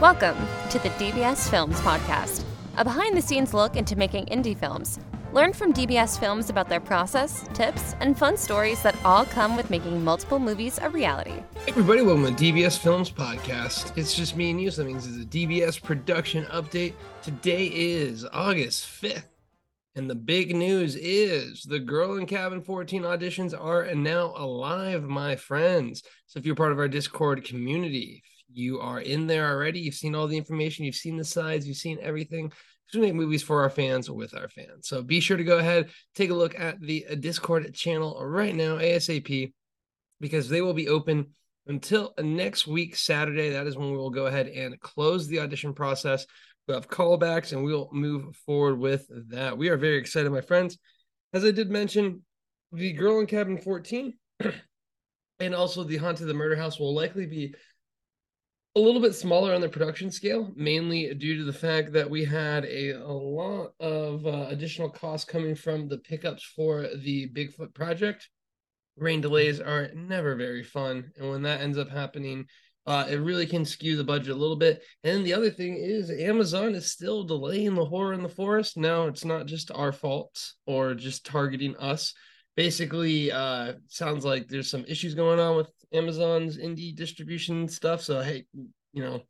Welcome to the DBS Films Podcast, a behind the scenes look into making indie films. Learn from DBS Films about their process, tips, and fun stories that all come with making multiple movies a reality. Hey everybody, welcome to DBS Films Podcast. It's just me and you, so that means it's a DBS production update. Today is August 5th, and the big news is the Girl in Cabin 14 auditions are now alive, my friends. So if you're part of our Discord community, you are in there already, you've seen all the information, you've seen the sides, you've seen everything. We make movies for our fans with our fans. So be sure to go ahead, take a look at the uh, Discord channel right now, ASAP, because they will be open until next week, Saturday. That is when we will go ahead and close the audition process. We'll have callbacks and we'll move forward with that. We are very excited, my friends. As I did mention, the Girl in Cabin 14 and also the Haunted of the Murder House will likely be a little bit smaller on the production scale, mainly due to the fact that we had a, a lot of uh, additional costs coming from the pickups for the Bigfoot project. Rain delays are never very fun. And when that ends up happening, uh, it really can skew the budget a little bit. And the other thing is, Amazon is still delaying the horror in the forest. Now, it's not just our fault or just targeting us. Basically, uh, sounds like there's some issues going on with Amazon's indie distribution stuff. So hey, you know,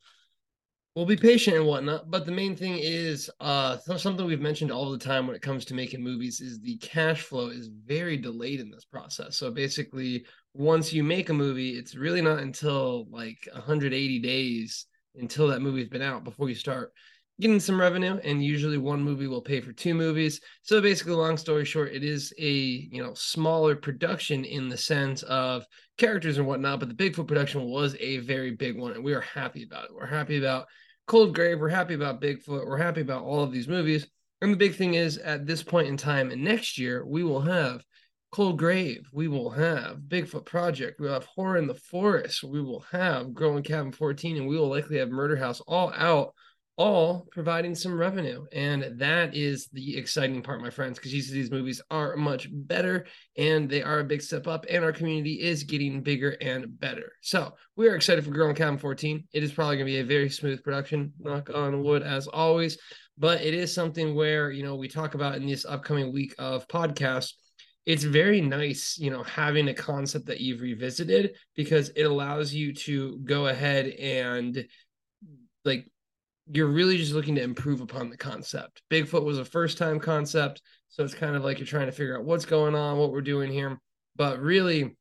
we'll be patient and whatnot. But the main thing is uh something we've mentioned all the time when it comes to making movies is the cash flow is very delayed in this process. So basically, once you make a movie, it's really not until like 180 days until that movie's been out before you start getting some revenue and usually one movie will pay for two movies. So basically long story short it is a you know smaller production in the sense of characters and whatnot but the bigfoot production was a very big one and we are happy about it. We're happy about cold grave. We're happy about bigfoot. We're happy about all of these movies. And the big thing is at this point in time and next year we will have cold grave. We will have bigfoot project. We'll have horror in the forest. We will have in Cabin 14 and we will likely have murder house all out all providing some revenue. And that is the exciting part, my friends, because these movies are much better and they are a big step up, and our community is getting bigger and better. So we are excited for Girl in Cabin 14. It is probably going to be a very smooth production, knock on wood, as always. But it is something where, you know, we talk about in this upcoming week of podcasts it's very nice, you know, having a concept that you've revisited because it allows you to go ahead and like you're really just looking to improve upon the concept. Bigfoot was a first time concept, so it's kind of like you're trying to figure out what's going on, what we're doing here. But really,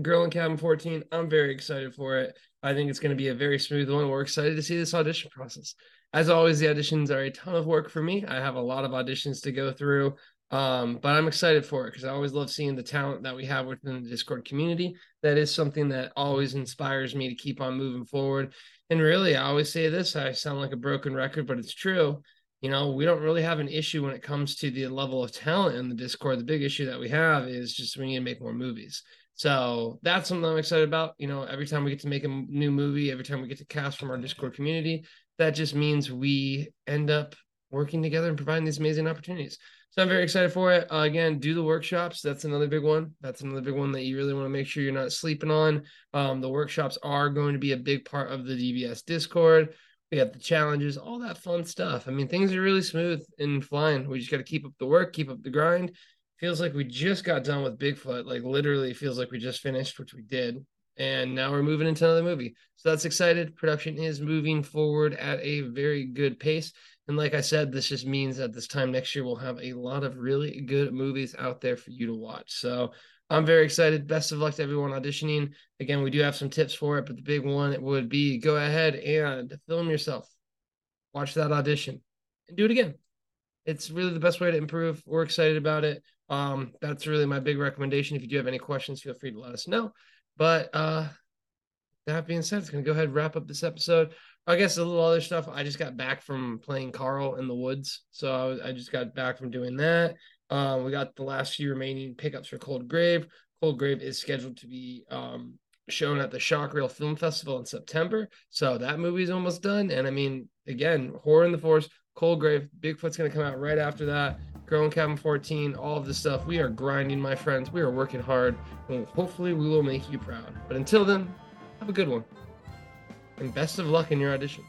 Girl in Cabin 14, I'm very excited for it. I think it's going to be a very smooth one. We're excited to see this audition process. As always, the auditions are a ton of work for me. I have a lot of auditions to go through. Um, but I'm excited for it because I always love seeing the talent that we have within the Discord community. That is something that always inspires me to keep on moving forward. And really, I always say this I sound like a broken record, but it's true. You know, we don't really have an issue when it comes to the level of talent in the Discord. The big issue that we have is just we need to make more movies. So that's something I'm excited about. You know, every time we get to make a new movie, every time we get to cast from our Discord community, that just means we end up working together and providing these amazing opportunities. So I'm very excited for it. Uh, again, do the workshops. That's another big one. That's another big one that you really want to make sure you're not sleeping on. Um, the workshops are going to be a big part of the DBS Discord. We have the challenges, all that fun stuff. I mean, things are really smooth and flying. We just got to keep up the work, keep up the grind. Feels like we just got done with Bigfoot. Like literally feels like we just finished, which we did. And now we're moving into another movie. So that's excited. Production is moving forward at a very good pace. And like I said, this just means that this time next year we'll have a lot of really good movies out there for you to watch. So I'm very excited. Best of luck to everyone auditioning. Again, we do have some tips for it, but the big one would be go ahead and film yourself, watch that audition, and do it again. It's really the best way to improve. We're excited about it. Um, that's really my big recommendation. If you do have any questions, feel free to let us know. But uh that being said, it's gonna go ahead and wrap up this episode. I guess a little other stuff. I just got back from playing Carl in the woods, so I, was, I just got back from doing that. Um, we got the last few remaining pickups for Cold Grave. Cold Grave is scheduled to be um, shown at the Shock Reel Film Festival in September, so that movie is almost done. And I mean, again, Horror in the Forest, Cold Grave, Bigfoot's gonna come out right after that. In Cabin 14, all of this stuff. We are grinding, my friends. We are working hard, and hopefully, we will make you proud. But until then, have a good one and best of luck in your auditions.